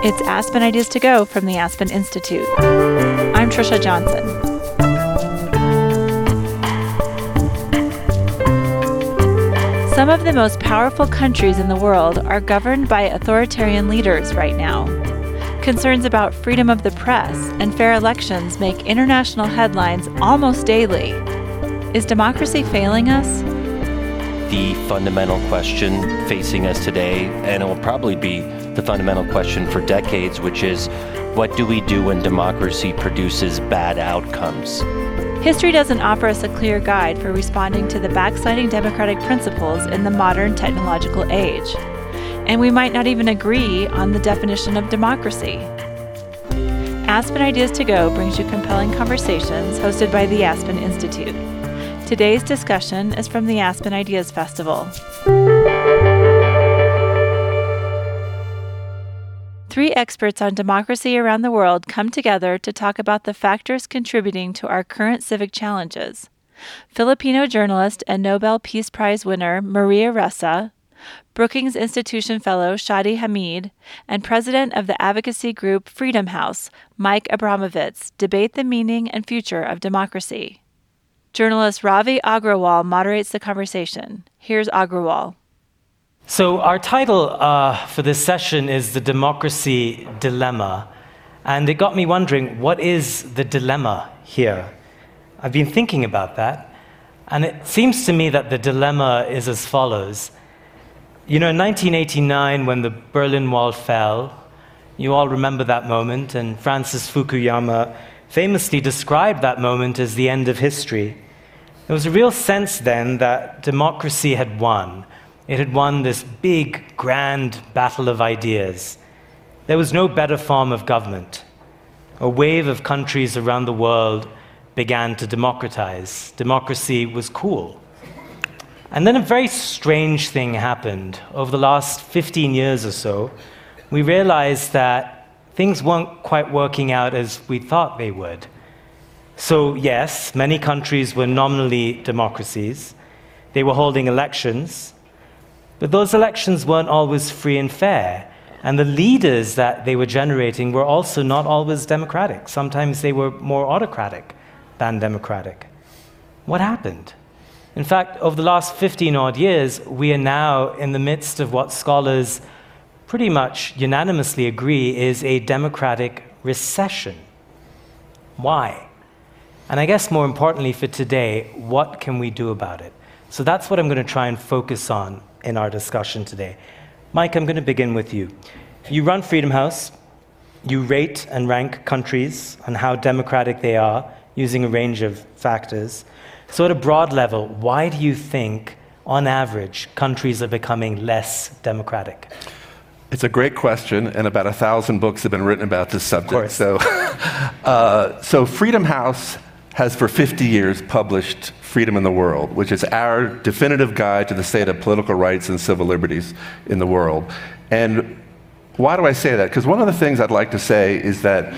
It's Aspen Ideas to Go from the Aspen Institute. I'm Trisha Johnson. Some of the most powerful countries in the world are governed by authoritarian leaders right now. Concerns about freedom of the press and fair elections make international headlines almost daily. Is democracy failing us? The fundamental question facing us today, and it will probably be the fundamental question for decades, which is what do we do when democracy produces bad outcomes? History doesn't offer us a clear guide for responding to the backsliding democratic principles in the modern technological age. And we might not even agree on the definition of democracy. Aspen Ideas to Go brings you compelling conversations hosted by the Aspen Institute. Today's discussion is from the Aspen Ideas Festival. Three experts on democracy around the world come together to talk about the factors contributing to our current civic challenges. Filipino journalist and Nobel Peace Prize winner Maria Ressa, Brookings Institution Fellow Shadi Hamid, and President of the advocacy group Freedom House, Mike Abramowitz, debate the meaning and future of democracy. Journalist Ravi Agrawal moderates the conversation. Here's Agrawal. So, our title uh, for this session is The Democracy Dilemma. And it got me wondering what is the dilemma here? I've been thinking about that. And it seems to me that the dilemma is as follows. You know, in 1989, when the Berlin Wall fell, you all remember that moment, and Francis Fukuyama famously described that moment as the end of history. There was a real sense then that democracy had won. It had won this big, grand battle of ideas. There was no better form of government. A wave of countries around the world began to democratize. Democracy was cool. And then a very strange thing happened. Over the last 15 years or so, we realized that things weren't quite working out as we thought they would. So, yes, many countries were nominally democracies. They were holding elections, but those elections weren't always free and fair. And the leaders that they were generating were also not always democratic. Sometimes they were more autocratic than democratic. What happened? In fact, over the last 15 odd years, we are now in the midst of what scholars pretty much unanimously agree is a democratic recession. Why? And I guess more importantly for today, what can we do about it? So that's what I'm going to try and focus on in our discussion today. Mike, I'm going to begin with you. You run Freedom House. You rate and rank countries on how democratic they are using a range of factors. So, at a broad level, why do you think, on average, countries are becoming less democratic? It's a great question, and about a thousand books have been written about this subject. So, uh, so Freedom House has for 50 years published Freedom in the World, which is our definitive guide to the state of political rights and civil liberties in the world. And why do I say that? Because one of the things I'd like to say is that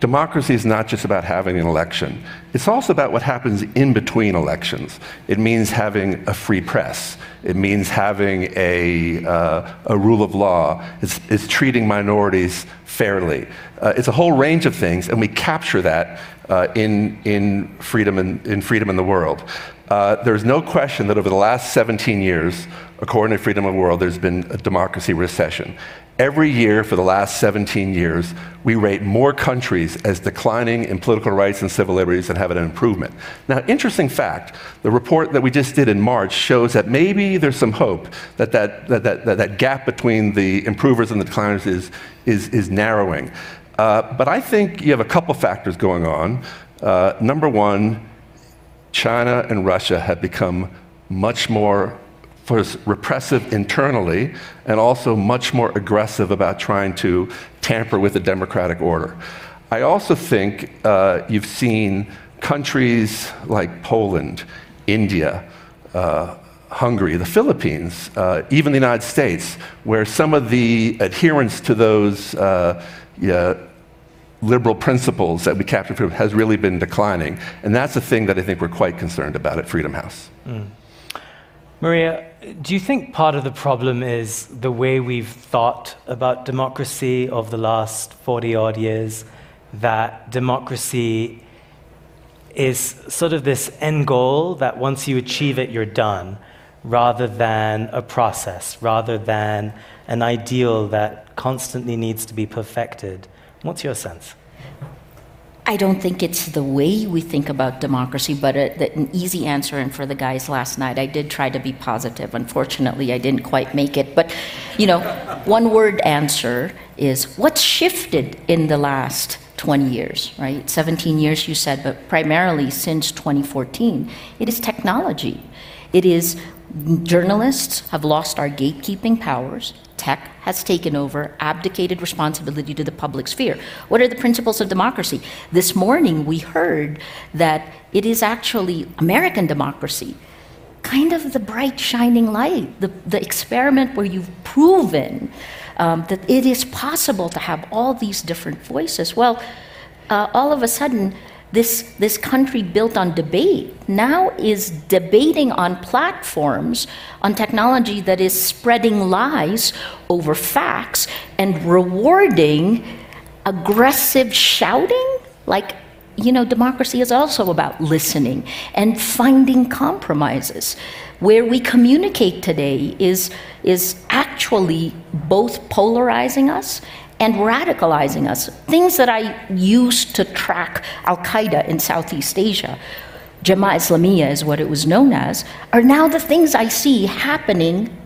democracy is not just about having an election, it's also about what happens in between elections. It means having a free press. It means having a, uh, a rule of law. It's, it's treating minorities fairly. Uh, it's a whole range of things, and we capture that uh, in, in, freedom in, in freedom in the world. Uh, there's no question that over the last 17 years, according to Freedom of the World, there's been a democracy recession. Every year for the last 17 years, we rate more countries as declining in political rights and civil liberties than having an improvement. Now, interesting fact the report that we just did in March shows that maybe there's some hope that that, that, that, that, that gap between the improvers and the decliners is, is, is narrowing. Uh, but I think you have a couple factors going on. Uh, number one, China and Russia have become much more repressive internally and also much more aggressive about trying to tamper with the democratic order. I also think uh, you've seen countries like Poland, India, uh, Hungary, the Philippines, uh, even the United States, where some of the adherence to those uh, yeah, liberal principles that we captured from has really been declining. And that's the thing that I think we're quite concerned about at Freedom House. Mm. Maria, do you think part of the problem is the way we've thought about democracy over the last 40 odd years? That democracy is sort of this end goal that once you achieve it, you're done, rather than a process, rather than an ideal that constantly needs to be perfected. What's your sense? I don't think it's the way we think about democracy, but uh, a, an easy answer. And for the guys last night, I did try to be positive. Unfortunately, I didn't quite make it. But, you know, one word answer is what's shifted in the last 20 years, right? 17 years, you said, but primarily since 2014. It is technology. It is journalists have lost our gatekeeping powers tech has taken over, abdicated responsibility to the public sphere. What are the principles of democracy? This morning we heard that it is actually American democracy, kind of the bright, shining light, the, the experiment where you've proven um, that it is possible to have all these different voices. Well, uh, all of a sudden, this, this country built on debate now is debating on platforms on technology that is spreading lies over facts and rewarding aggressive shouting? Like you know democracy is also about listening and finding compromises. Where we communicate today is is actually both polarizing us and radicalizing us. Things that I used to track Al Qaeda in Southeast Asia, Jemaah Islamiyah is what it was known as, are now the things I see happening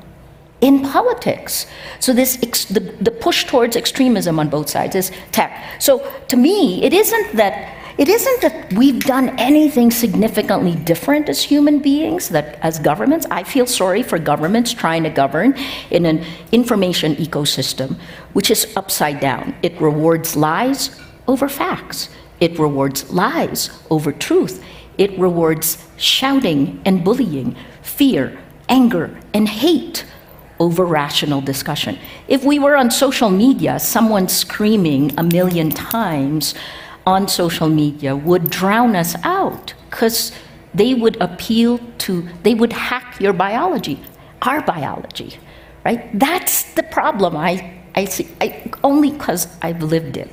in politics. So this the, the push towards extremism on both sides is tech. So to me, it isn't that it isn't that we've done anything significantly different as human beings, that as governments, I feel sorry for governments trying to govern in an information ecosystem which is upside down. It rewards lies over facts, it rewards lies over truth, it rewards shouting and bullying, fear, anger, and hate over rational discussion. If we were on social media, someone screaming a million times, on social media would drown us out because they would appeal to, they would hack your biology, our biology, right? That's the problem I, I see, I, only because I've lived it.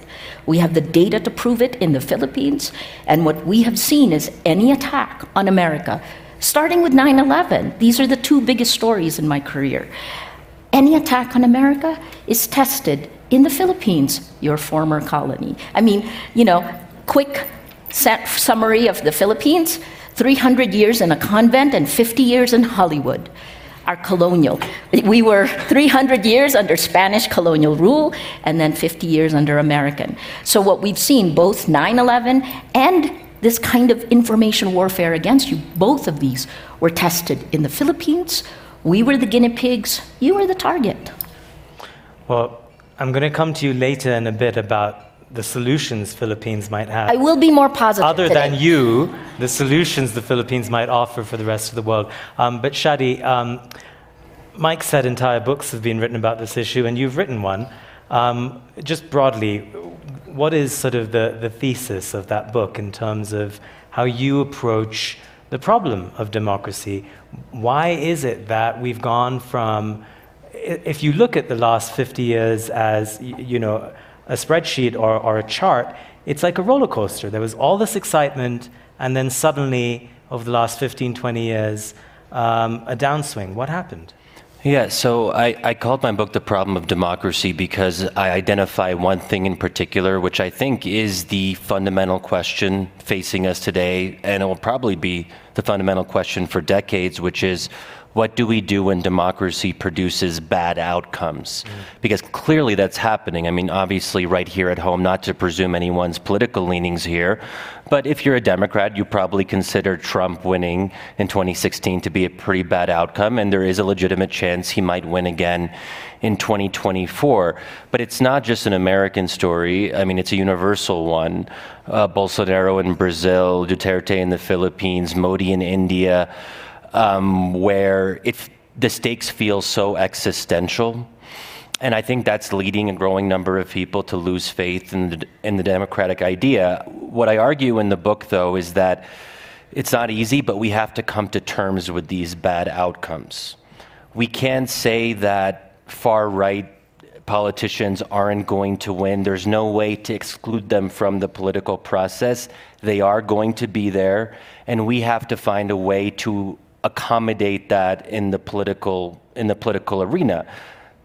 We have the data to prove it in the Philippines, and what we have seen is any attack on America, starting with 9 11, these are the two biggest stories in my career. Any attack on America is tested in the Philippines, your former colony. I mean, you know, quick summary of the Philippines 300 years in a convent and 50 years in Hollywood. Our colonial. We were 300 years under Spanish colonial rule and then 50 years under American. So, what we've seen, both 9 11 and this kind of information warfare against you, both of these were tested in the Philippines. We were the guinea pigs, you were the target. Well, I'm going to come to you later in a bit about the solutions Philippines might have. I will be more positive. Other today. than you, the solutions the Philippines might offer for the rest of the world. Um, but Shadi, um, Mike said entire books have been written about this issue, and you've written one. Um, just broadly, what is sort of the, the thesis of that book in terms of how you approach the problem of democracy? Why is it that we've gone from if you look at the last 50 years as, you know, a spreadsheet or, or a chart, it's like a roller coaster. There was all this excitement, and then suddenly, over the last 15, 20 years, um, a downswing. What happened? Yeah, so I, I called my book The Problem of Democracy because I identify one thing in particular, which I think is the fundamental question facing us today, and it will probably be the fundamental question for decades, which is what do we do when democracy produces bad outcomes? Mm. Because clearly that's happening. I mean, obviously, right here at home, not to presume anyone's political leanings here, but if you're a Democrat, you probably consider Trump winning in 2016 to be a pretty bad outcome, and there is a legitimate chance he might win again in 2024. But it's not just an American story, I mean, it's a universal one. Uh, Bolsonaro in Brazil, Duterte in the Philippines, Modi in India um, where the stakes feel so existential. And I think that's leading a growing number of people to lose faith in the, in the democratic idea. What I argue in the book, though, is that it's not easy, but we have to come to terms with these bad outcomes. we can't say that far right politicians aren't going to win. There's no way to exclude them from the political process. They are going to be there, and we have to find a way to accommodate that in the political in the political arena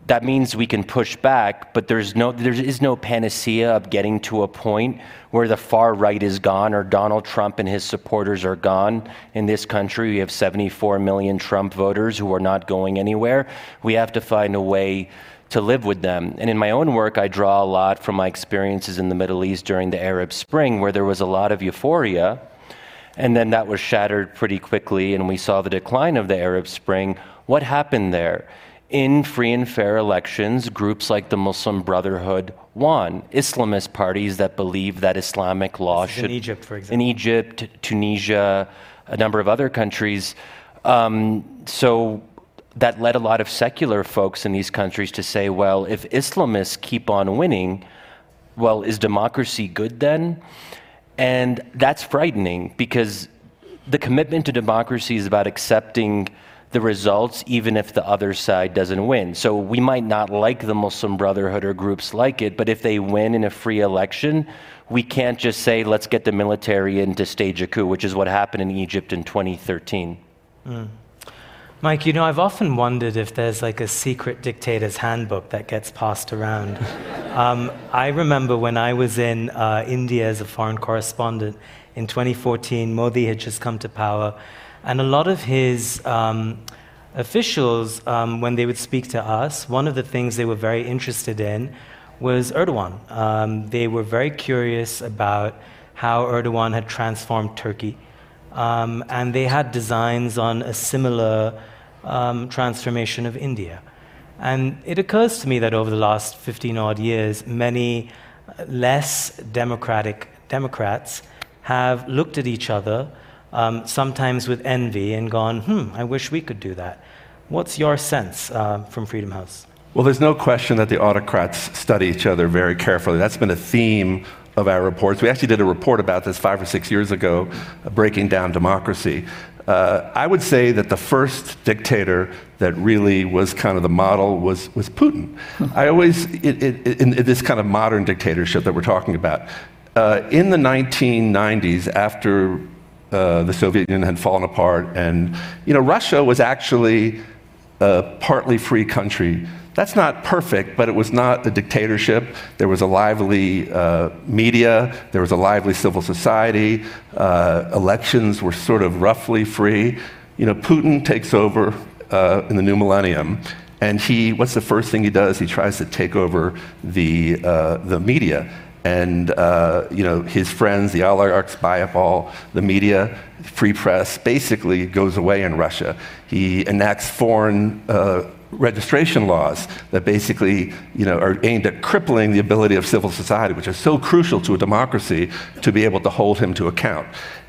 that means we can push back, but there's no, there is no panacea of getting to a point where the far right is gone or Donald Trump and his supporters are gone in this country. We have 74 million Trump voters who are not going anywhere. We have to find a way to live with them. And in my own work, I draw a lot from my experiences in the Middle East during the Arab Spring, where there was a lot of euphoria. And then that was shattered pretty quickly, and we saw the decline of the Arab Spring. What happened there? in free and fair elections, groups like the Muslim Brotherhood won. Islamist parties that believe that Islamic law should. In Egypt, for example. In Egypt, Tunisia, a number of other countries. Um, so that led a lot of secular folks in these countries to say, well, if Islamists keep on winning, well, is democracy good then? And that's frightening because the commitment to democracy is about accepting the results, even if the other side doesn't win. So we might not like the Muslim Brotherhood or groups like it, but if they win in a free election, we can't just say, let's get the military in to stage a coup, which is what happened in Egypt in 2013. Mm. Mike, you know, I've often wondered if there's like a secret dictator's handbook that gets passed around. um, I remember when I was in uh, India as a foreign correspondent in 2014, Modi had just come to power. And a lot of his um, officials, um, when they would speak to us, one of the things they were very interested in was Erdogan. Um, they were very curious about how Erdogan had transformed Turkey. Um, and they had designs on a similar um, transformation of India. And it occurs to me that over the last 15 odd years, many less democratic Democrats have looked at each other um, sometimes with envy, and gone, hmm, I wish we could do that. What's your sense uh, from Freedom House? Well, there's no question that the autocrats study each other very carefully. That's been a theme of our reports. We actually did a report about this five or six years ago, breaking down democracy. Uh, I would say that the first dictator that really was kind of the model was, was Putin. I always, it, it, in, in, this kind of modern dictatorship that we're talking about, uh, in the 1990s, after uh, the Soviet Union had fallen apart, and you know, Russia was actually a partly free country. That's not perfect, but it was not a dictatorship. There was a lively uh, media, there was a lively civil society, uh, elections were sort of roughly free. You know, Putin takes over uh, in the new millennium, and he, what's the first thing he does? He tries to take over the, uh, the media and uh, you know his friends, the oligarchs, buy up all the media, free press, basically goes away in Russia. He enacts foreign uh, registration laws that basically you know, are aimed at crippling the ability of civil society, which is so crucial to a democracy, to be able to hold him to account.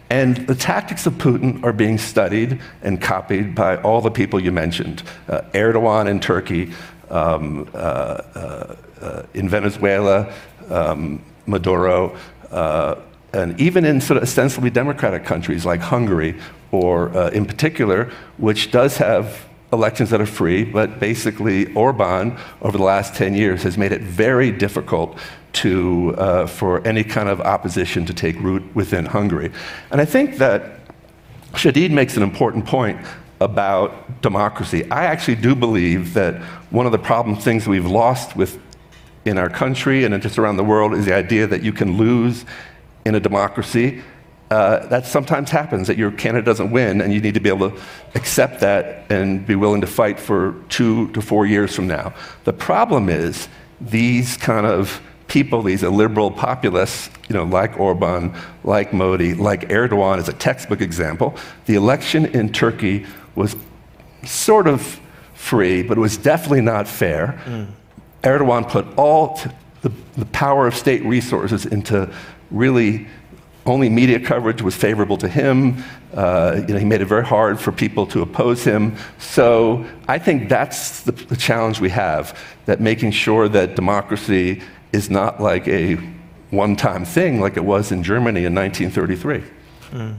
And the tactics of Putin are being studied and copied by all the people you mentioned uh, Erdogan in Turkey, um, uh, uh, in Venezuela, um, Maduro, uh, and even in sort of ostensibly democratic countries like Hungary, or uh, in particular, which does have elections that are free, but basically Orban, over the last 10 years, has made it very difficult to, uh, for any kind of opposition to take root within Hungary. And I think that Shadid makes an important point about democracy. I actually do believe that one of the problem things we've lost with in our country and just around the world is the idea that you can lose in a democracy. Uh, that sometimes happens that your candidate doesn't win, and you need to be able to accept that and be willing to fight for two to four years from now. The problem is these kind of people, these illiberal populists, you know, like Orban, like Modi, like Erdogan is a textbook example. The election in Turkey was sort of free, but it was definitely not fair. Mm. Erdogan put all the, the power of state resources into really only media coverage was favorable to him. Uh, you know, he made it very hard for people to oppose him. So I think that's the, the, challenge we have that making sure that democracy is not like a one time thing like it was in Germany in 1933. Mm.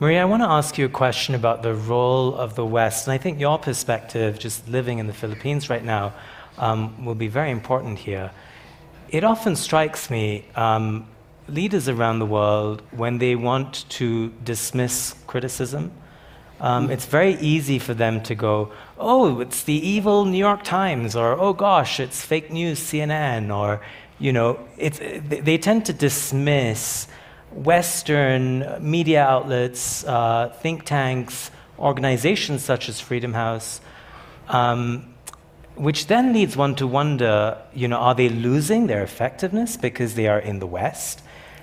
Maria, I want to ask you a question about the role of the West. And I think your perspective, just living in the Philippines right now, um, will be very important here. It often strikes me um, leaders around the world, when they want to dismiss criticism, um, it's very easy for them to go, oh, it's the evil New York Times, or oh gosh, it's fake news CNN, or, you know, it's, they tend to dismiss Western media outlets, uh, think tanks, organizations such as Freedom House, um, which then leads one to wonder, you know, are they losing their effectiveness because they are in the West?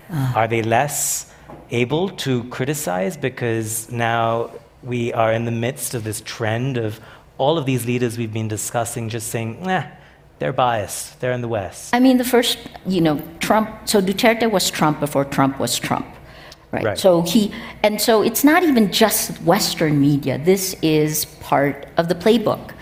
Uh. Are they less able to criticize because now we are in the midst of this trend of all of these leaders we've been discussing just saying, nah, they're biased, they're in the West. I mean, the first, you know, Trump, so Duterte was Trump before Trump was Trump. Right. right. So he, and so it's not even just Western media. This is part of the playbook.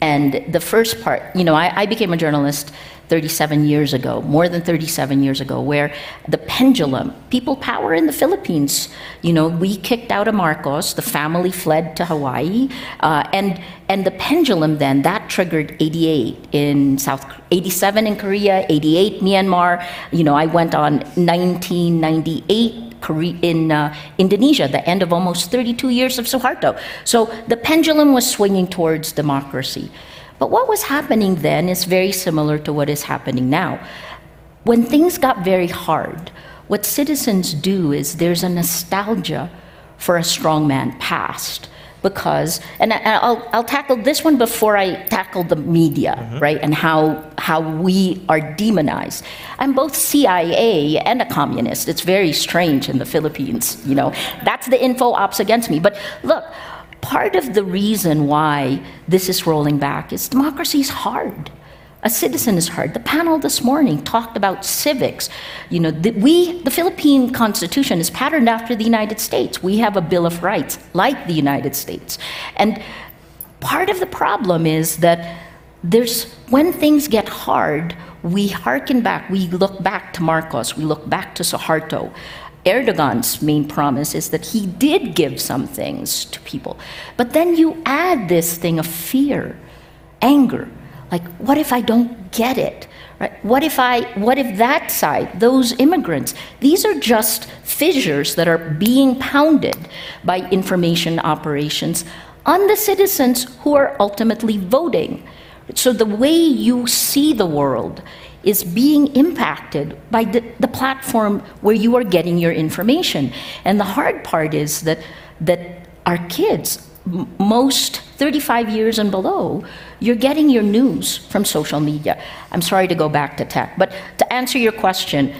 And the first part, you know, I, I became a journalist 37 years ago, more than 37 years ago, where the pendulum, people power in the Philippines. You know, we kicked out of Marcos, the family fled to Hawaii, uh, and and the pendulum then that triggered 88 in South, 87 in Korea, 88 Myanmar. You know, I went on 1998 in uh, Indonesia, the end of almost 32 years of Suharto. So the pendulum was swinging towards democracy. But what was happening then is very similar to what is happening now. When things got very hard, what citizens do is there's a nostalgia for a strongman past because and I'll, I'll tackle this one before I tackle the media, mm-hmm. right? And how how we are demonized. I'm both CIA and a communist. It's very strange in the Philippines, you know. That's the info ops against me. But look, part of the reason why this is rolling back is democracy is hard. A citizen is hard. The panel this morning talked about civics. You know, the, we, the Philippine Constitution is patterned after the United States. We have a Bill of Rights like the United States. And part of the problem is that there's, when things get hard, we hearken back, we look back to Marcos, we look back to Suharto. Erdogan's main promise is that he did give some things to people. But then you add this thing of fear, anger. Like, what if I don't get it? Right? What if I what if that side, those immigrants, these are just fissures that are being pounded by information operations on the citizens who are ultimately voting. So the way you see the world is being impacted by the, the platform where you are getting your information. And the hard part is that, that our kids, most 35 years and below, you're getting your news from social media. I'm sorry to go back to tech, but to answer your question,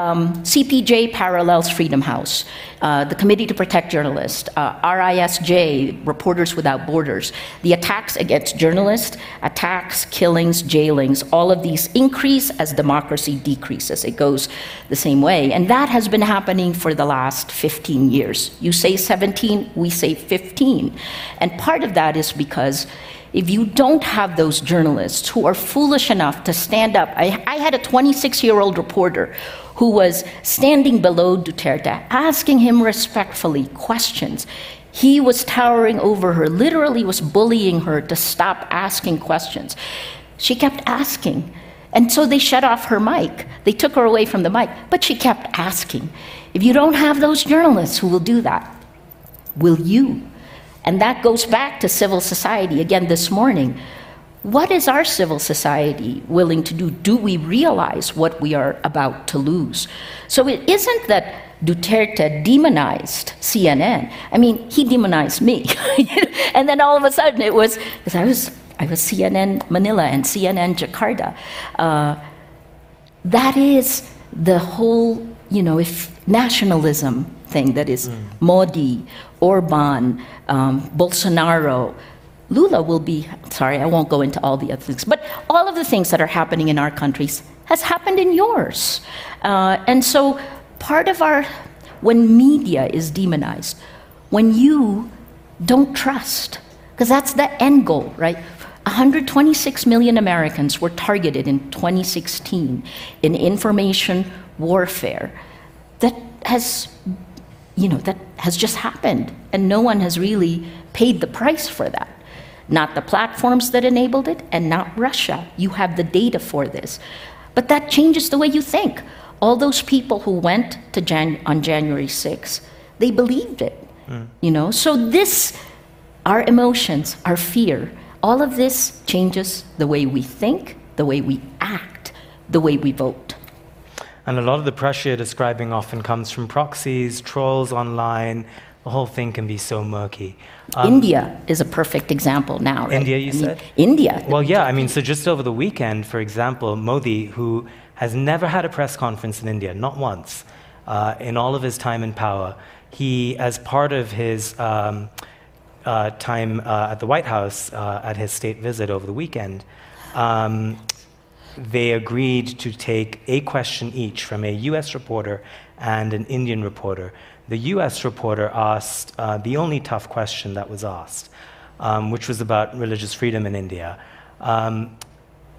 um, CPJ parallels Freedom House, uh, the Committee to Protect Journalists, uh, RISJ, Reporters Without Borders. The attacks against journalists, attacks, killings, jailings, all of these increase as democracy decreases. It goes the same way. And that has been happening for the last 15 years. You say 17, we say 15. And part of that is because if you don't have those journalists who are foolish enough to stand up, I, I had a 26 year old reporter who was standing below Duterte, asking him respectfully questions. He was towering over her, literally was bullying her to stop asking questions. She kept asking. And so they shut off her mic. They took her away from the mic, but she kept asking. If you don't have those journalists who will do that, will you? And that goes back to civil society again this morning. What is our civil society willing to do? Do we realize what we are about to lose? So it isn't that Duterte demonized CNN. I mean, he demonized me. and then all of a sudden it was, because I was, I was CNN Manila and CNN Jakarta. Uh, that is the whole, you know, if nationalism thing that is mm. Modi, Orban, um, Bolsonaro, Lula will be, sorry, I won't go into all the other things, but all of the things that are happening in our countries has happened in yours. Uh, and so part of our, when media is demonized, when you don't trust, because that's the end goal, right? 126 million Americans were targeted in 2016 in information warfare that has you know, that has just happened, and no one has really paid the price for that. Not the platforms that enabled it, and not Russia. You have the data for this. But that changes the way you think. All those people who went to Jan- on January 6th, they believed it. Mm. You know, so this, our emotions, our fear, all of this changes the way we think, the way we act, the way we vote. And a lot of the pressure you're describing often comes from proxies, trolls online. The whole thing can be so murky. Um, India is a perfect example now. Right? India, you I said? Mean, India. Well, yeah, I mean, so just over the weekend, for example, Modi, who has never had a press conference in India, not once, uh, in all of his time in power, he, as part of his um, uh, time uh, at the White House uh, at his state visit over the weekend, um, they agreed to take a question each from a US reporter and an Indian reporter. The US reporter asked uh, the only tough question that was asked, um, which was about religious freedom in India. Um,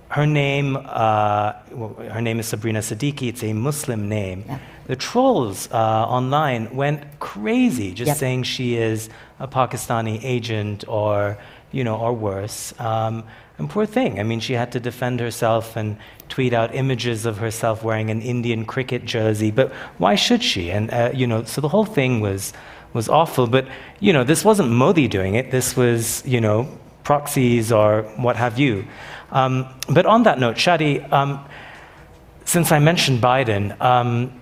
her name, uh, well, her name is Sabrina Siddiqui. It's a Muslim name. Yeah. The trolls uh, online went crazy, just yep. saying she is a Pakistani agent or, you know, or worse. Um, and poor thing. I mean, she had to defend herself and tweet out images of herself wearing an Indian cricket jersey. But why should she? And uh, you know, so the whole thing was was awful. But you know, this wasn't Modi doing it. This was you know proxies or what have you. Um, but on that note, Shadi, um, since I mentioned Biden, um,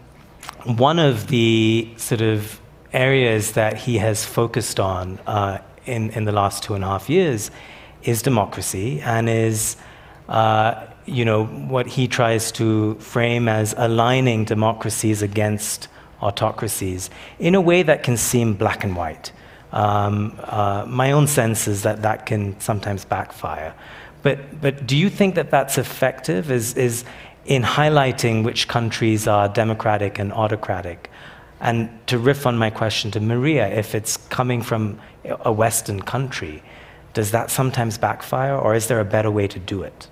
one of the sort of areas that he has focused on uh, in in the last two and a half years is democracy and is, uh, you know, what he tries to frame as aligning democracies against autocracies in a way that can seem black and white. Um, uh, my own sense is that that can sometimes backfire. But, but do you think that that's effective? Is, is in highlighting which countries are democratic and autocratic? And to riff on my question to Maria, if it's coming from a Western country, does that sometimes backfire, or is there a better way to do it?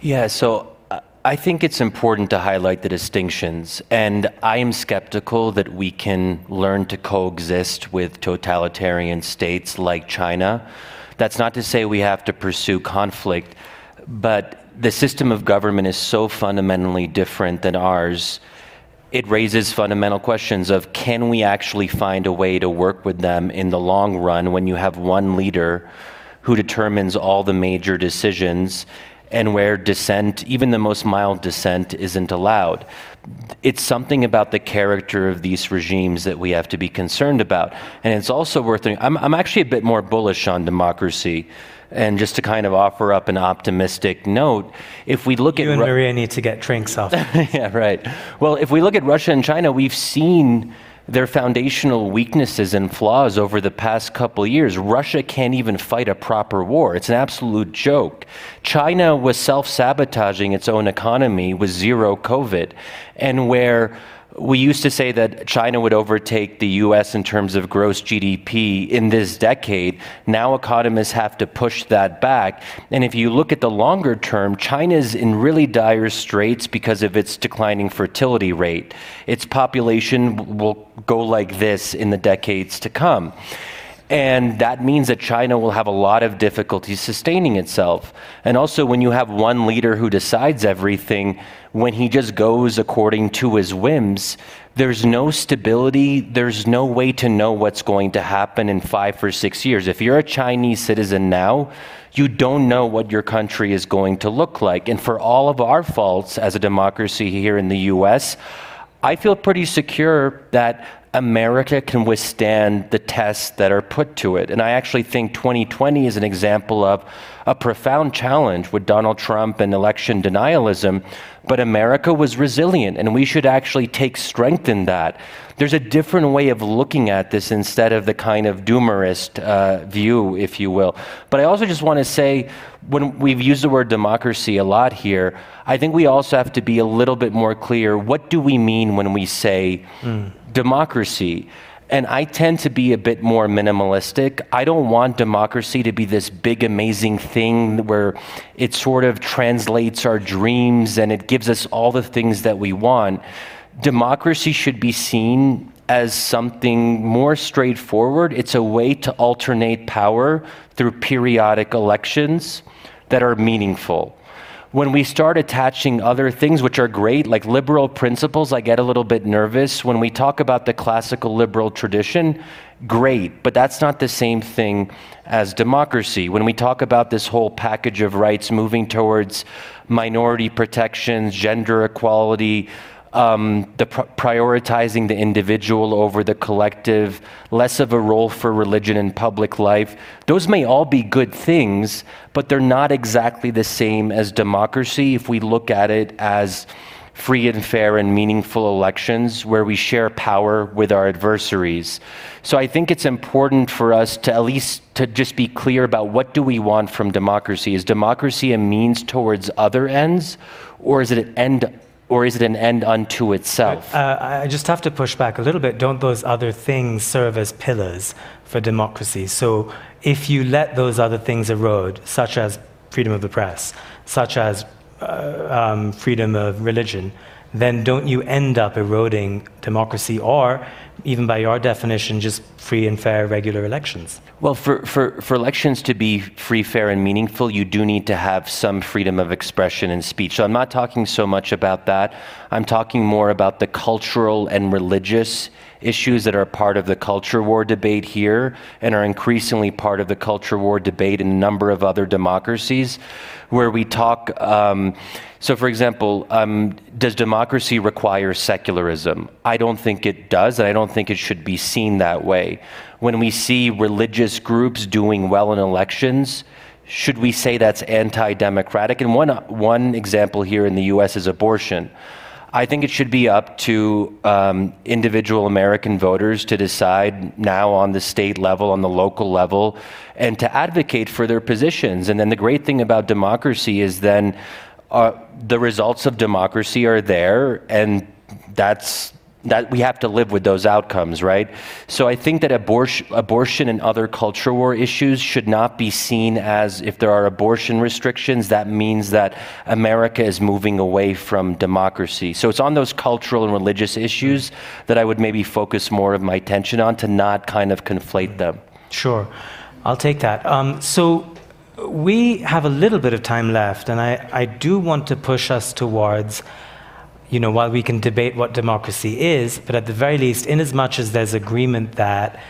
Yeah, so uh, I think it's important to highlight the distinctions, and I am skeptical that we can learn to coexist with totalitarian states like China. That's not to say we have to pursue conflict, but the system of government is so fundamentally different than ours. It raises fundamental questions of can we actually find a way to work with them in the long run when you have one leader who determines all the major decisions and where dissent, even the most mild dissent, isn't allowed. It's something about the character of these regimes that we have to be concerned about. And it's also worth, I'm, I'm actually a bit more bullish on democracy. And just to kind of offer up an optimistic note, if we look you at. You and Ru- Maria need to get drinks off. yeah, right. Well, if we look at Russia and China, we've seen their foundational weaknesses and flaws over the past couple years. Russia can't even fight a proper war. It's an absolute joke. China was self sabotaging its own economy with zero COVID. And where we used to say that China would overtake the US in terms of gross GDP in this decade. Now economists have to push that back. And if you look at the longer term, China is in really dire straits because of its declining fertility rate. Its population will go like this in the decades to come. And that means that China will have a lot of difficulty sustaining itself. And also, when you have one leader who decides everything, when he just goes according to his whims, there's no stability. There's no way to know what's going to happen in five or six years. If you're a Chinese citizen now, you don't know what your country is going to look like. And for all of our faults as a democracy here in the US, I feel pretty secure that America can withstand the tests that are put to it. And I actually think 2020 is an example of a profound challenge with Donald Trump and election denialism. But America was resilient, and we should actually take strength in that. There's a different way of looking at this instead of the kind of doomerist uh, view, if you will. But I also just want to say, when we've used the word democracy a lot here, I think we also have to be a little bit more clear. What do we mean when we say mm democracy. And I tend to be a bit more minimalistic. I don't want democracy to be this big, amazing thing where it sort of translates our dreams and it gives us all the things that we want. Democracy should be seen as something more straightforward. It's a way to alternate power through periodic elections that are meaningful. When we start attaching other things, which are great, like liberal principles, I get a little bit nervous. When we talk about the classical liberal tradition, great, but that's not the same thing as democracy. When we talk about this whole package of rights moving towards minority protections, gender equality, um, the pr- prioritizing the individual over the collective, less of a role for religion in public life. Those may all be good things, but they're not exactly the same as democracy if we look at it as free and fair and meaningful elections where we share power with our adversaries. So I think it's important for us to at least to just be clear about what do we want from democracy? Is democracy a means towards other ends or is it an end or is it an end unto itself? Uh, I just have to push back a little bit. Don't those other things serve as pillars for democracy? So if you let those other things erode, such as freedom of the press, such as uh, um, freedom of religion, then don't you end up eroding democracy or, even by your definition, just free and fair regular elections? Well, for, for, for elections to be free, fair, and meaningful, you do need to have some freedom of expression and speech. So I'm not talking so much about that. I'm talking more about the cultural and religious issues that are part of the culture war debate here and are increasingly part of the culture war debate in a number of other democracies, where we talk. Um, so, for example, um, does democracy require secularism? I don't think it does, and I don't think it should be seen that way. When we see religious groups doing well in elections, should we say that's anti democratic? And one, one example here in the US is abortion. I think it should be up to um, individual American voters to decide now on the state level, on the local level, and to advocate for their positions. And then the great thing about democracy is then uh, the results of democracy are there, and that's that we have to live with those outcomes, right? So I think that abortion, abortion and other culture war issues should not be seen as if there are abortion restrictions, that means that America is moving away from democracy. So it's on those cultural and religious issues that I would maybe focus more of my attention on to not kind of conflate them. Sure, I'll take that. Um, so we have a little bit of time left, and I, I do want to push us towards you know, while we can debate what democracy is, but at the very least, in as much as there's agreement that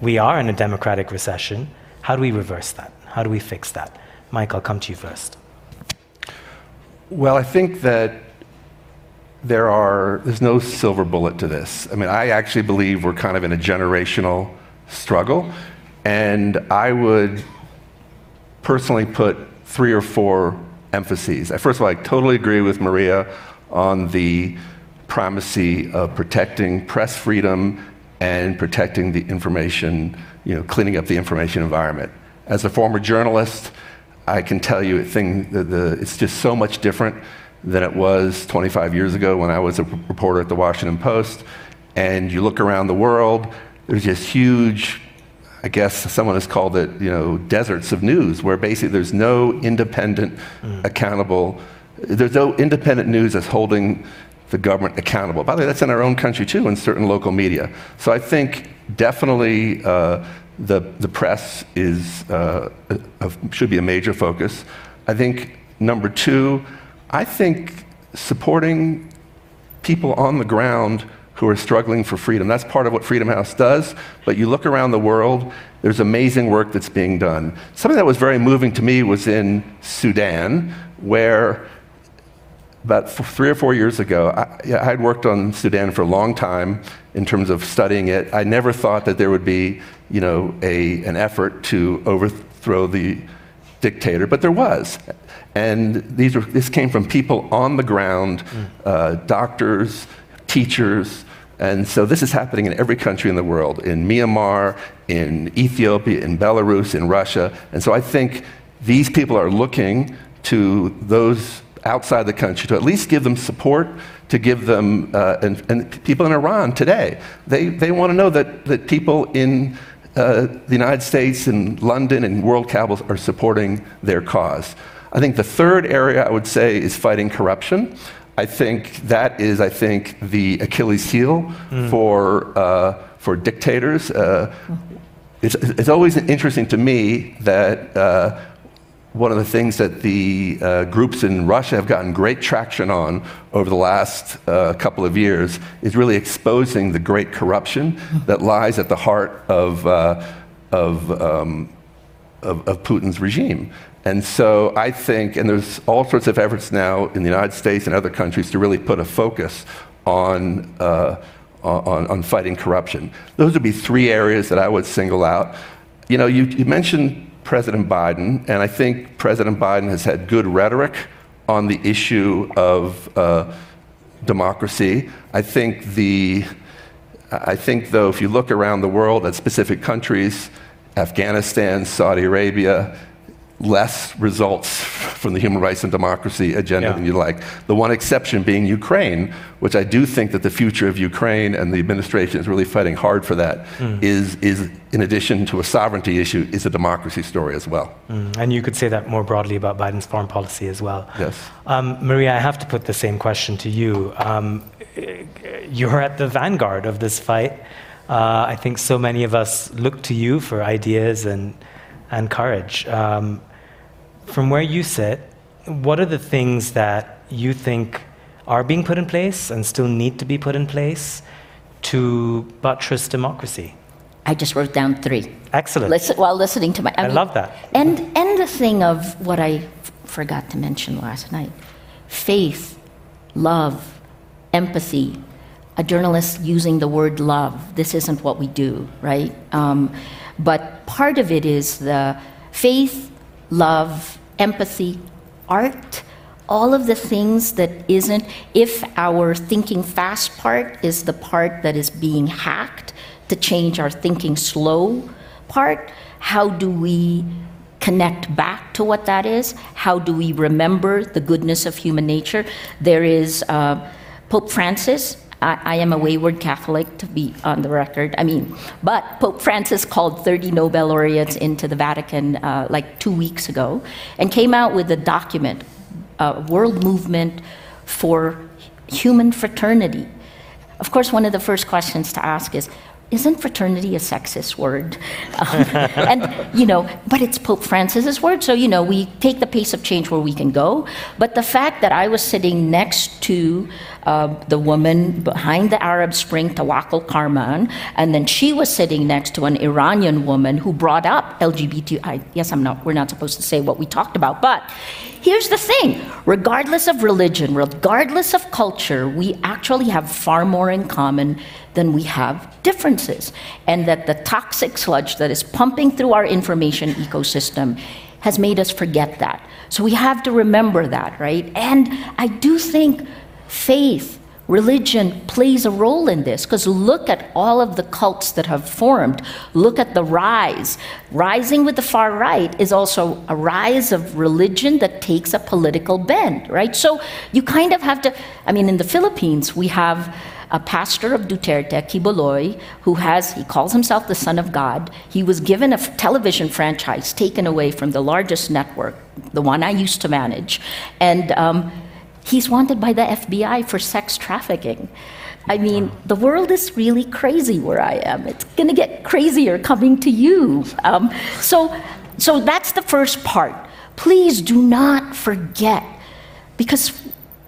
we are in a democratic recession, how do we reverse that? How do we fix that? Mike, I'll come to you first. Well, I think that there are, there's no silver bullet to this. I mean, I actually believe we're kind of in a generational struggle, and I would personally put three or four emphases. First of all, I totally agree with Maria on the primacy of protecting press freedom and protecting the information, you know, cleaning up the information environment. As a former journalist, I can tell you thing, the, the, it's just so much different than it was 25 years ago when I was a reporter at the Washington Post. And you look around the world, there's just huge, I guess someone has called it, you know, deserts of news, where basically there's no independent, mm. accountable there's no independent news that's holding the government accountable. By the way, that's in our own country too, in certain local media. So I think definitely uh, the, the press is, uh, a, a, should be a major focus. I think number two, I think supporting people on the ground who are struggling for freedom. That's part of what Freedom House does. But you look around the world, there's amazing work that's being done. Something that was very moving to me was in Sudan, where about three or four years ago, I, I had worked on Sudan for a long time in terms of studying it. I never thought that there would be, you know, a, an effort to overthrow the dictator, but there was. And these were, this came from people on the ground, mm. uh, doctors, teachers, and so this is happening in every country in the world, in Myanmar, in Ethiopia, in Belarus, in Russia. And so I think these people are looking to those outside the country to at least give them support, to give them, uh, and, and, people in Iran today, they, they want to know that, that people in uh, the United States and London and world capitals are supporting their cause. I think the third area I would say is fighting corruption. I think that is, I think, the Achilles heel mm. for, uh, for dictators. Uh, it's, it's always interesting to me that uh, one of the things that the uh, groups in Russia have gotten great traction on over the last uh, couple of years is really exposing the great corruption that lies at the heart of, uh, of, um, of, of, Putin's regime. And so I think, and there's all sorts of efforts now in the United States and other countries to really put a focus on, uh, on, on, fighting corruption. Those would be three areas that I would single out. You know, you, you mentioned President Biden, and I think President Biden has had good rhetoric on the issue of uh, democracy. I think the I think, though, if you look around the world at specific countries, Afghanistan, Saudi Arabia, less results from the human rights and democracy agenda yeah. than you'd like. The one exception being Ukraine, which I do think that the future of Ukraine and the administration is really fighting hard for that, mm. is is in addition to a sovereignty issue, is a democracy story as well. Mm. And you could say that more broadly about Biden's foreign policy as well. Yes. Um, Maria, I have to put the same question to you. Um, you're at the vanguard of this fight. Uh, I think so many of us look to you for ideas and and courage. Um, from where you sit, what are the things that you think are being put in place and still need to be put in place to buttress democracy? I just wrote down three. Excellent. Listen, while listening to my, I, I mean, love that. And and the thing of what I f- forgot to mention last night: faith, love, empathy. A journalist using the word love. This isn't what we do, right? Um, but part of it is the faith, love, empathy, art, all of the things that isn't, if our thinking fast part is the part that is being hacked to change our thinking slow part, how do we connect back to what that is? How do we remember the goodness of human nature? There is uh, Pope Francis I, I, am a wayward Catholic, to be on the record. I mean, but Pope Francis called 30 Nobel laureates into the Vatican uh, like two weeks ago and came out with a document, a world movement for human fraternity. Of course, one of the first questions to ask is isn't fraternity a sexist word? Um, and, you know, but it's Pope Francis's word, so, you know, we take the pace of change where we can go. But the fact that I was sitting next to uh, the woman behind the Arab Spring, Tawakkol Karman, and then she was sitting next to an Iranian woman who brought up LGBTI. Yes, I'm not, we're not supposed to say what we talked about, but here's the thing regardless of religion, regardless of culture, we actually have far more in common than we have differences. And that the toxic sludge that is pumping through our information ecosystem has made us forget that. So we have to remember that, right? And I do think faith, religion plays a role in this because look at all of the cults that have formed. Look at the rise. Rising with the far right is also a rise of religion that takes a political bend, right? So you kind of have to, I mean, in the Philippines, we have a pastor of Duterte, Quiboloy, who has, he calls himself the Son of God. He was given a television franchise taken away from the largest network, the one I used to manage. And um, he's wanted by the FBI for sex trafficking. I mean, the world is really crazy where I am. It's going to get crazier coming to you. Um, so, so that's the first part. Please do not forget, because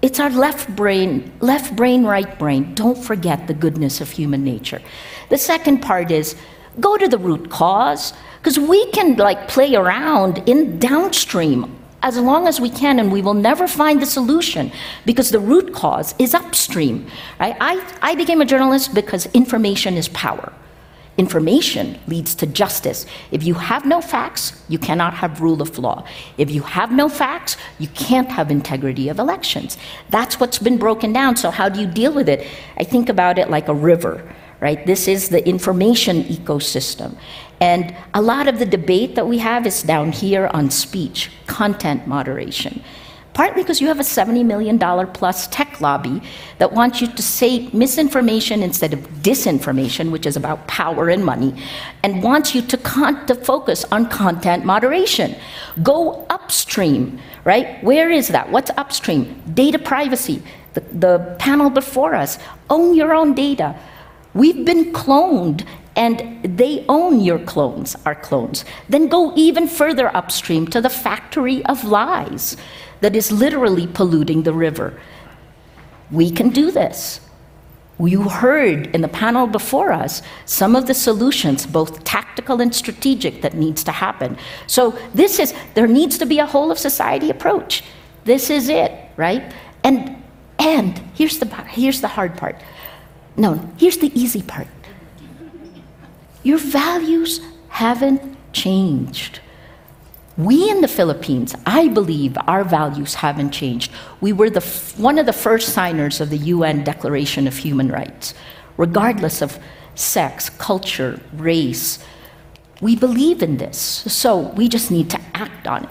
it's our left brain, left brain, right brain. Don't forget the goodness of human nature. The second part is go to the root cause, because we can like play around in downstream as long as we can, and we will never find the solution because the root cause is upstream. Right? I, I became a journalist because information is power. Information leads to justice. If you have no facts, you cannot have rule of law. If you have no facts, you can't have integrity of elections. That's what's been broken down. So, how do you deal with it? I think about it like a river, right? This is the information ecosystem. And a lot of the debate that we have is down here on speech, content moderation partly because you have a $70 million plus tech lobby that wants you to say misinformation instead of disinformation, which is about power and money, and wants you to, con- to focus on content moderation. Go upstream, right? Where is that? What's upstream? Data privacy. the, the panel before us, own your own data. We've been cloned and they own your clones, our clones. Then go even further upstream to the factory of lies that is literally polluting the river. We can do this. You heard in the panel before us some of the solutions, both tactical and strategic, that needs to happen. So this is there needs to be a whole of society approach. This is it, right? And and here's the here's the hard part. No, here's the easy part. Your values haven't changed. We in the Philippines, I believe our values haven't changed. We were the, one of the first signers of the UN Declaration of Human Rights, regardless of sex, culture, race. We believe in this, so we just need to act on it.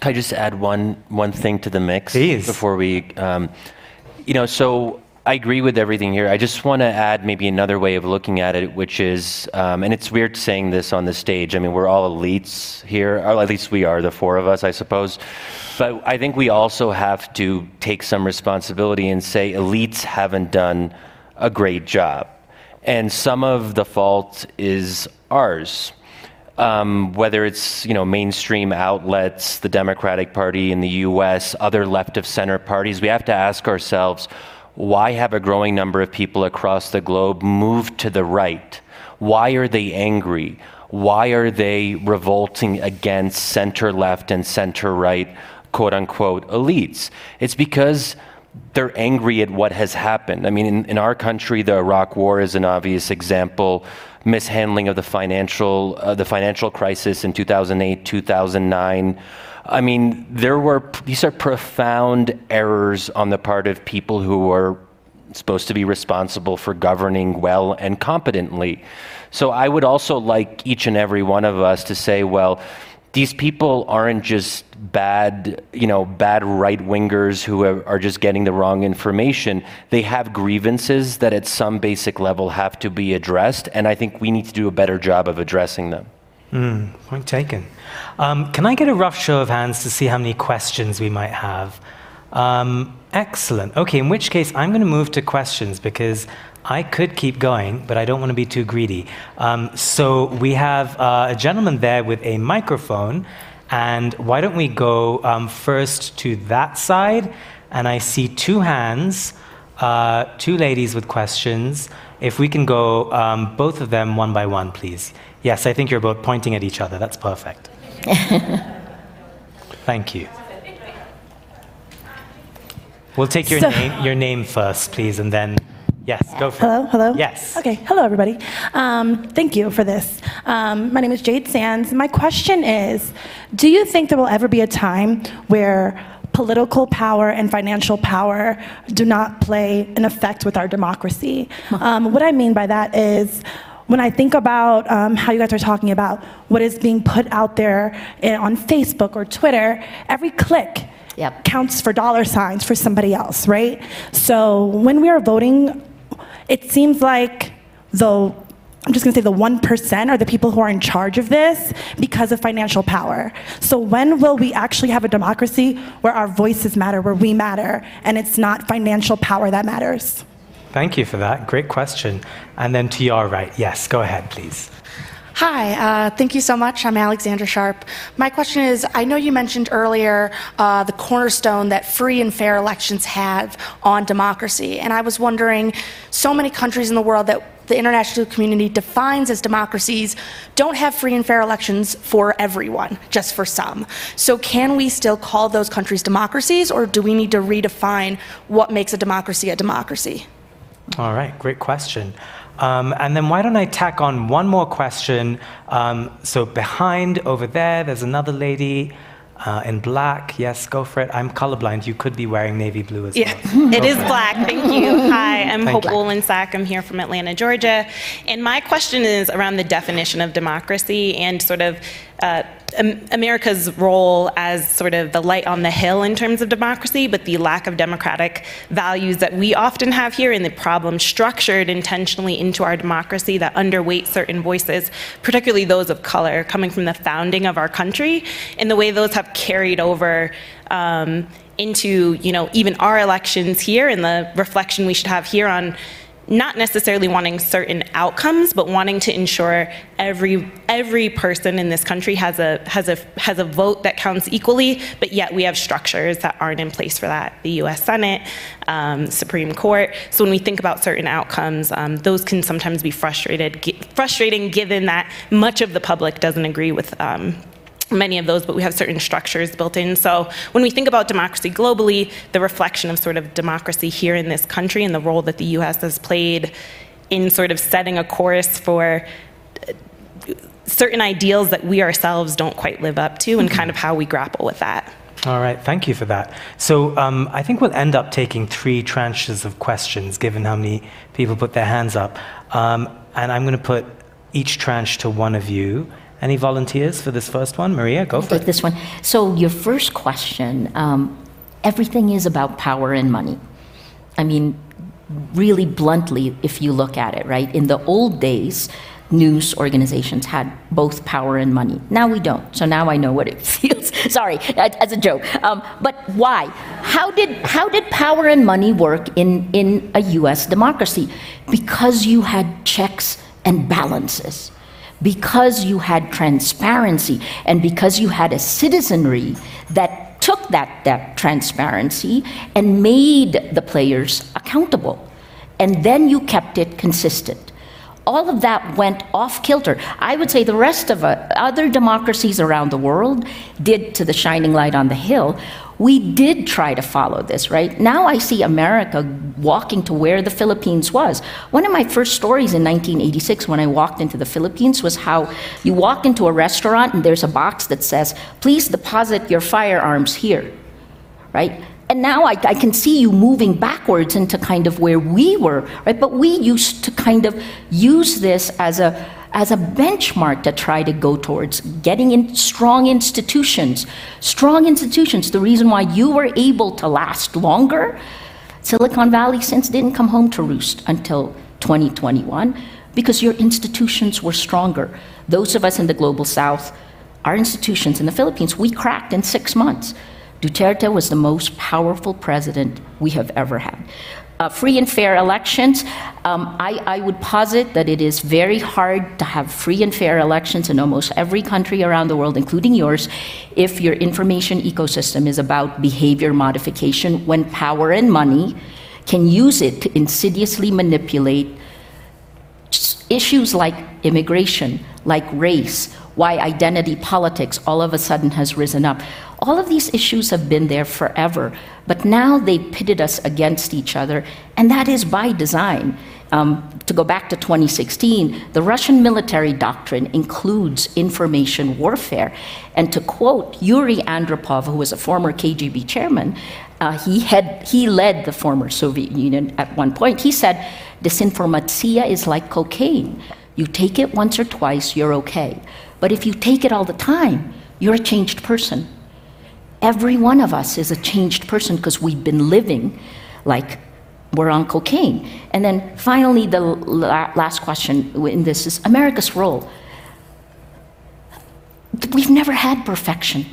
Can I just add one, one thing to the mix Please. before we, um, you know, so I agree with everything here. I just want to add maybe another way of looking at it, which is, um, and it's weird saying this on the stage. I mean, we're all elites here, or at least we are, the four of us, I suppose. But I think we also have to take some responsibility and say elites haven't done a great job. And some of the fault is ours. Um, whether it's you know mainstream outlets, the Democratic Party in the U.S., other left of center parties, we have to ask ourselves why have a growing number of people across the globe moved to the right? Why are they angry? Why are they revolting against center left and center right, quote unquote, elites? It's because they're angry at what has happened. I mean, in, in our country, the Iraq War is an obvious example. Mishandling of the financial, uh, the financial crisis in 2008, 2009 I mean, there were these are profound errors on the part of people who were supposed to be responsible for governing well and competently. So I would also like each and every one of us to say, well, these people aren't just bad, you know, bad right wingers who are just getting the wrong information. They have grievances that at some basic level have to be addressed, and I think we need to do a better job of addressing them. Mm, point taken. Um, can I get a rough show of hands to see how many questions we might have? Um, excellent. Okay, in which case, I'm going to move to questions because I could keep going, but I don't want to be too greedy. Um, so we have uh, a gentleman there with a microphone, and why don't we go um, first to that side? And I see two hands, uh, two ladies with questions. If we can go, um, both of them one by one, please. Yes, I think you're both pointing at each other. That's perfect. Thank you. We'll take your, so, name, your name first, please, and then, yes, go for hello, it. Hello, hello? Yes. Okay, hello, everybody. Um, thank you for this. Um, my name is Jade Sands. My question is Do you think there will ever be a time where political power and financial power do not play an effect with our democracy? Um, what I mean by that is, when I think about um, how you guys are talking about what is being put out there in, on Facebook or Twitter, every click yep. counts for dollar signs for somebody else, right? So when we are voting, it seems like the I'm just going to say the 1% are the people who are in charge of this because of financial power. So, when will we actually have a democracy where our voices matter, where we matter, and it's not financial power that matters? Thank you for that. Great question. And then to your right, yes, go ahead, please. Hi, uh, thank you so much. I'm Alexandra Sharp. My question is I know you mentioned earlier uh, the cornerstone that free and fair elections have on democracy. And I was wondering so many countries in the world that the international community defines as democracies don't have free and fair elections for everyone, just for some. So, can we still call those countries democracies, or do we need to redefine what makes a democracy a democracy? All right, great question. Um, and then why don't I tack on one more question? Um, so behind over there, there's another lady uh, in black. Yes, go for it. I'm colorblind. You could be wearing navy blue as yeah, well. it is black. Thank you. Hi, I'm Thank Hope Wolensack. I'm here from Atlanta, Georgia. And my question is around the definition of democracy and sort of uh, America's role as sort of the light on the hill in terms of democracy, but the lack of democratic values that we often have here and the problems structured intentionally into our democracy that underweight certain voices, particularly those of color, coming from the founding of our country, and the way those have carried over um, into you know even our elections here and the reflection we should have here on not necessarily wanting certain outcomes, but wanting to ensure every every person in this country has a has a has a vote that counts equally. But yet we have structures that aren't in place for that. The U.S. Senate, um, Supreme Court. So when we think about certain outcomes, um, those can sometimes be frustrated, frustrating given that much of the public doesn't agree with um, many of those, but we have certain structures built in. So when we think about democracy globally, the reflection of sort of democracy here in this country and the role that the US has played in sort of setting a course for uh, certain ideals that we ourselves don't quite live up to and kind of how we grapple with that. All right, thank you for that. So um, I think we'll end up taking three tranches of questions, given how many people put their hands up. Um, and I'm going to put each tranche to one of you. Any volunteers for this first one? Maria, go for it. this one. So, your first question um, everything is about power and money. I mean, really bluntly, if you look at it, right? In the old days, news organizations had both power and money. Now we don't. So now I know what it feels. Sorry, as a joke. Um, but why? How did how did power and money work in in a U.S. democracy? Because you had checks and balances because you had transparency and because you had a citizenry that took that, that transparency and made the players accountable. And then you kept it consistent. All of that went off kilter. I would say the rest of uh, other democracies around the world did to the shining light on the hill we did try to follow this, right? Now I see America walking to where the Philippines was. One of my first stories in 1986 when I walked into the Philippines was how you walk into a restaurant and there's a box that says, please deposit your firearms here, right? And now I, I, can see you moving backwards into kind of where we were, right? But we used to kind of use this as a as a benchmark to try to go towards getting in strong institutions. Strong institutions, the reason why you were able to last longer, Silicon Valley since didn't come home to roost until 2021 because your institutions were stronger. Those of us in the global south, our institutions in the Philippines, we cracked in six months. Duterte was the most powerful president we have ever had uh, free and fair elections. Um, I, I, would posit that it is very hard to have free and fair elections in almost every country around the world, including yours, if your information ecosystem is about behavior modification when power and money can use it to insidiously manipulate issues like immigration, like race, why identity politics all of a sudden has risen up. All of these issues have been there forever, but now they pitted us against each other, and that is by design. Um, to go back to 2016, the Russian military doctrine includes information warfare. And to quote Yuri Andropov, who was a former KGB chairman, uh, he, had, he led the former Soviet Union at one point. He said, Disinformatia is like cocaine. You take it once or twice, you're okay. But if you take it all the time, you're a changed person. Every one of us is a changed person because we've been living like we're on cocaine. And then finally, the la- last question in this is America's role. We've never had perfection.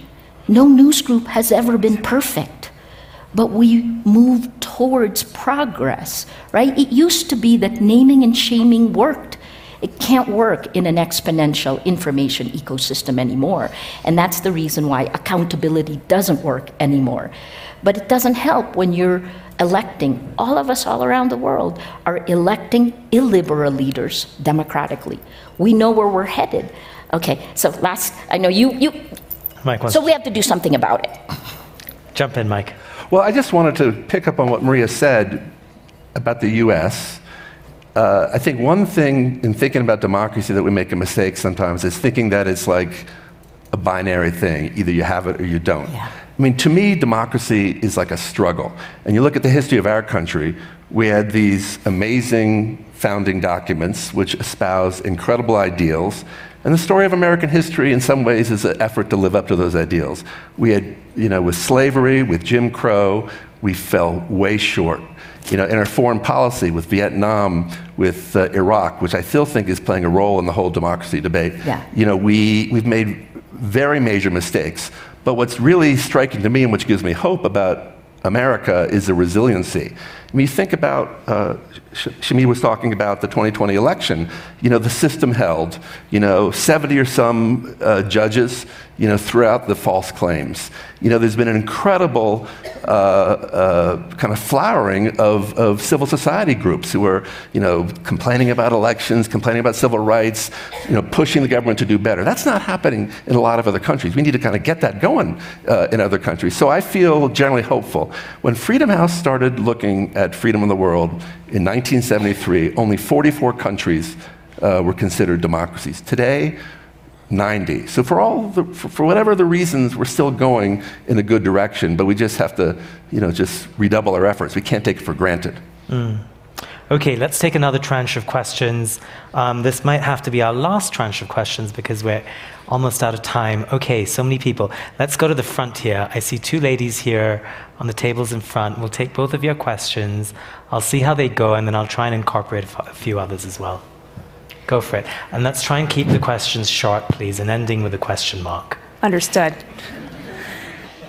No news group has ever been perfect. But we move towards progress, right? It used to be that naming and shaming worked. It can't work in an exponential information ecosystem anymore. And that's the reason why accountability doesn't work anymore. But it doesn't help when you're electing, all of us all around the world are electing illiberal leaders democratically. We know where we're headed. Okay, so last, I know you, you, Mike so we have to do something about it. Jump in, Mike. Well, I just wanted to pick up on what Maria said about the US uh, I think one thing in thinking about democracy that we make a mistake sometimes is thinking that it's like a binary thing. Either you have it or you don't. Yeah. I mean, to me, democracy is like a struggle. And you look at the history of our country, we had these amazing founding documents which espouse incredible ideals. And the story of American history, in some ways, is an effort to live up to those ideals. We had, you know, with slavery, with Jim Crow, we fell way short. You know, in our foreign policy with Vietnam, with uh, Iraq, which I still think is playing a role in the whole democracy debate. Yeah. You know, we, we've made very major mistakes. But what's really striking to me and which gives me hope about America is the resiliency. I mean, you think about, uh, Shadi was talking about the 2020 election. You know, the system held, you know, 70 or some uh, judges, you know, throughout the false claims. You know, there's been an incredible uh, uh, kind of flowering of, of civil society groups who are, you know, complaining about elections, complaining about civil rights, you know, pushing the government to do better. That's not happening in a lot of other countries. We need to kind of get that going uh, in other countries. So I feel generally hopeful. When Freedom House started looking at freedom in the world in 1973, only 44 countries uh, were considered democracies. Today, 90. So for all the, for, whatever the reasons, we're still going in a good direction, but we just have to, you know, just redouble our efforts. We can't take it for granted. Mm. Okay, let's take another tranche of questions. Um, this might have to be our last tranche of questions because we're almost out of time. Okay, so many people. Let's go to the front here. I see two ladies here on the tables in front. We'll take both of your questions. I'll see how they go, and then I'll try and incorporate a few others as well. Go for it. And let's try and keep the questions short, please, and ending with a question mark. Understood.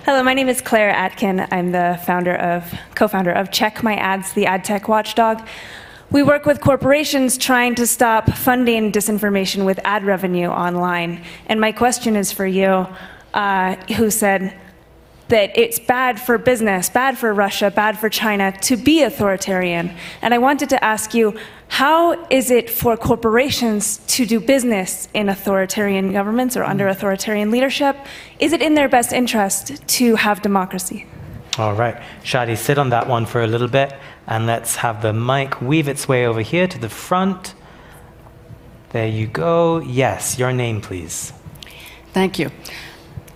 Hello, my name is Claire Atkin. I'm the founder of, co-founder of Check My Ads, the ad tech watchdog. We work with corporations trying to stop funding disinformation with ad revenue online. And my question is for you, uh, who said, that it's bad for business, bad for Russia, bad for China to be authoritarian. And I wanted to ask you how is it for corporations to do business in authoritarian governments or under authoritarian leadership? Is it in their best interest to have democracy? All right. Shadi, sit on that one for a little bit, and let's have the mic weave its way over here to the front. There you go. Yes, your name, please. Thank you.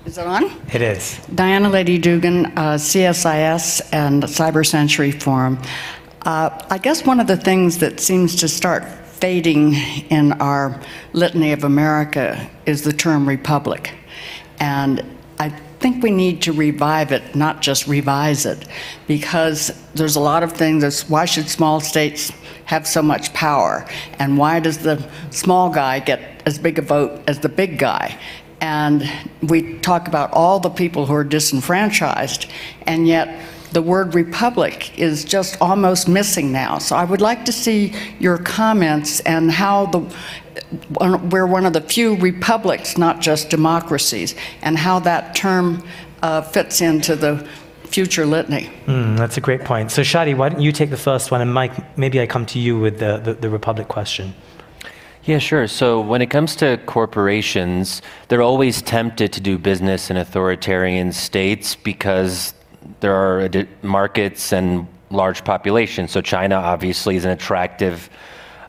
Is it on? It is. Diana Lady Dougan, uh, CSIS and Cyber Century Forum. Uh, I guess one of the things that seems to start fading in our litany of America is the term republic. And I think we need to revive it, not just revise it, because there's a lot of things that's why should small states have so much power? And why does the small guy get as big a vote as the big guy? And we talk about all the people who are disenfranchised, and yet the word republic is just almost missing now. So I would like to see your comments and how the we're one of the few republics, not just democracies, and how that term uh, fits into the future litany. Mm, that's a great point. So Shadi, why don't you take the first one, and Mike, maybe I come to you with the, the, the republic question. Yeah, sure. So when it comes to corporations, they're always tempted to do business in authoritarian states because there are markets and large populations. So China obviously is an attractive,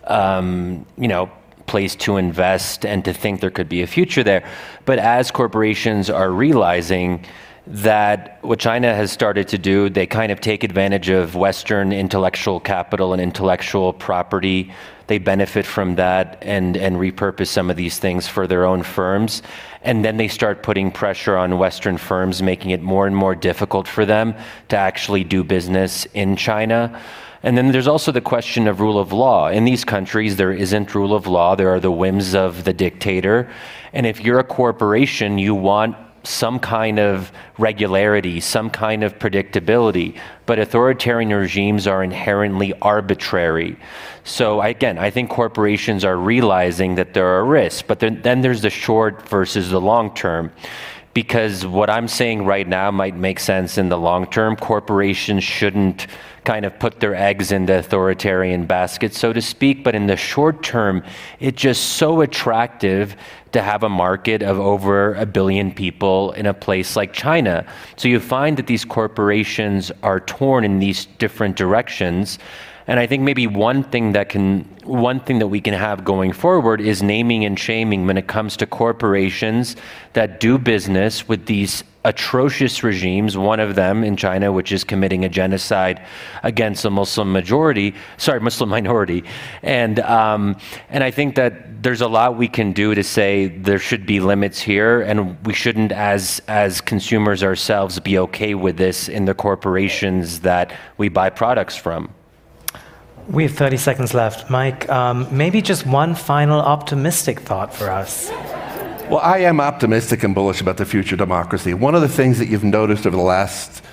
um, you know, place to invest and to think there could be a future there. But as corporations are realizing that what China has started to do, they kind of take advantage of Western intellectual capital and intellectual property they benefit from that and, and repurpose some of these things for their own firms. And then they start putting pressure on Western firms, making it more and more difficult for them to actually do business in China. And then there's also the question of rule of law. In these countries, there isn't rule of law. There are the whims of the dictator. And if you're a corporation, you want some kind of regularity, some kind of predictability. But authoritarian regimes are inherently arbitrary. So again, I think corporations are realizing that there are risks, but then, there's the short versus the long term. Because what I'm saying right now might make sense in the long term. Corporations shouldn't kind of put their eggs in the authoritarian basket, so to speak. But in the short term, it's just so attractive to have a market of over a billion people in a place like China. So you find that these corporations are torn in these different directions. And I think maybe one thing that can one thing that we can have going forward is naming and shaming when it comes to corporations that do business with these atrocious regimes, one of them in China, which is committing a genocide against a Muslim majority, sorry, Muslim minority. And, um, and I think that there's a lot we can do to say there should be limits here, and we shouldn't, as, as consumers ourselves, be okay with this in the corporations that we buy products from. We have 30 seconds left. Mike, um, maybe just one final optimistic thought for us. Well, I am optimistic and bullish about the future of democracy. One of the things that you've noticed over the last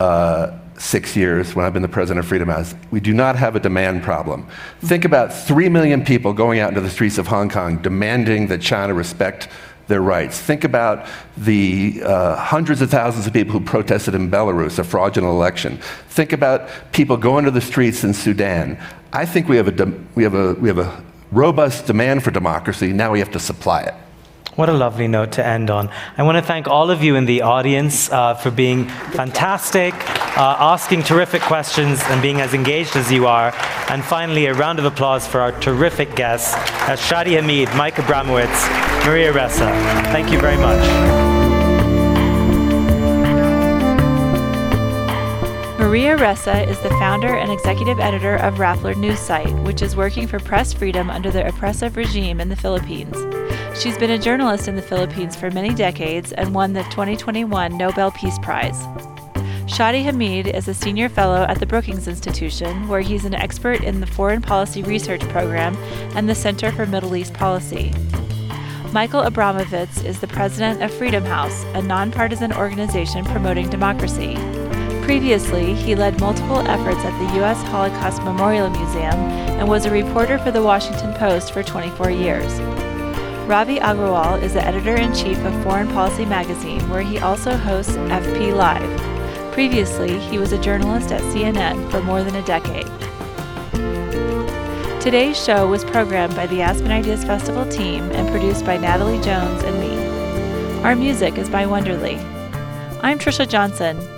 uh, six years when I've been the president of Freedom House, we do not have a demand problem. Think about three million people going out into the streets of Hong Kong demanding that China respect their rights. Think about the uh, hundreds of thousands of people who protested in Belarus, a fraudulent election. Think about people going to the streets in Sudan. I think we have a, we have a, we have a robust demand for democracy. Now we have to supply it. What a lovely note to end on. I want to thank all of you in the audience uh, for being fantastic, uh, asking terrific questions, and being as engaged as you are. And finally, a round of applause for our terrific guests, uh, Shadi Hamid, Mike Abramowitz, Maria Ressa. Thank you very much. Maria Ressa is the founder and executive editor of Rappler News Site, which is working for press freedom under the oppressive regime in the Philippines. She's been a journalist in the Philippines for many decades and won the 2021 Nobel Peace Prize. Shadi Hamid is a senior fellow at the Brookings Institution, where he's an expert in the Foreign Policy Research Program and the Center for Middle East Policy. Michael Abramowitz is the president of Freedom House, a nonpartisan organization promoting democracy. Previously, he led multiple efforts at the U.S. Holocaust Memorial Museum and was a reporter for the Washington Post for 24 years. Ravi Agrawal is the editor in chief of Foreign Policy magazine, where he also hosts FP Live. Previously, he was a journalist at CNN for more than a decade. Today's show was programmed by the Aspen Ideas Festival team and produced by Natalie Jones and me. Our music is by Wonderly. I'm Trisha Johnson.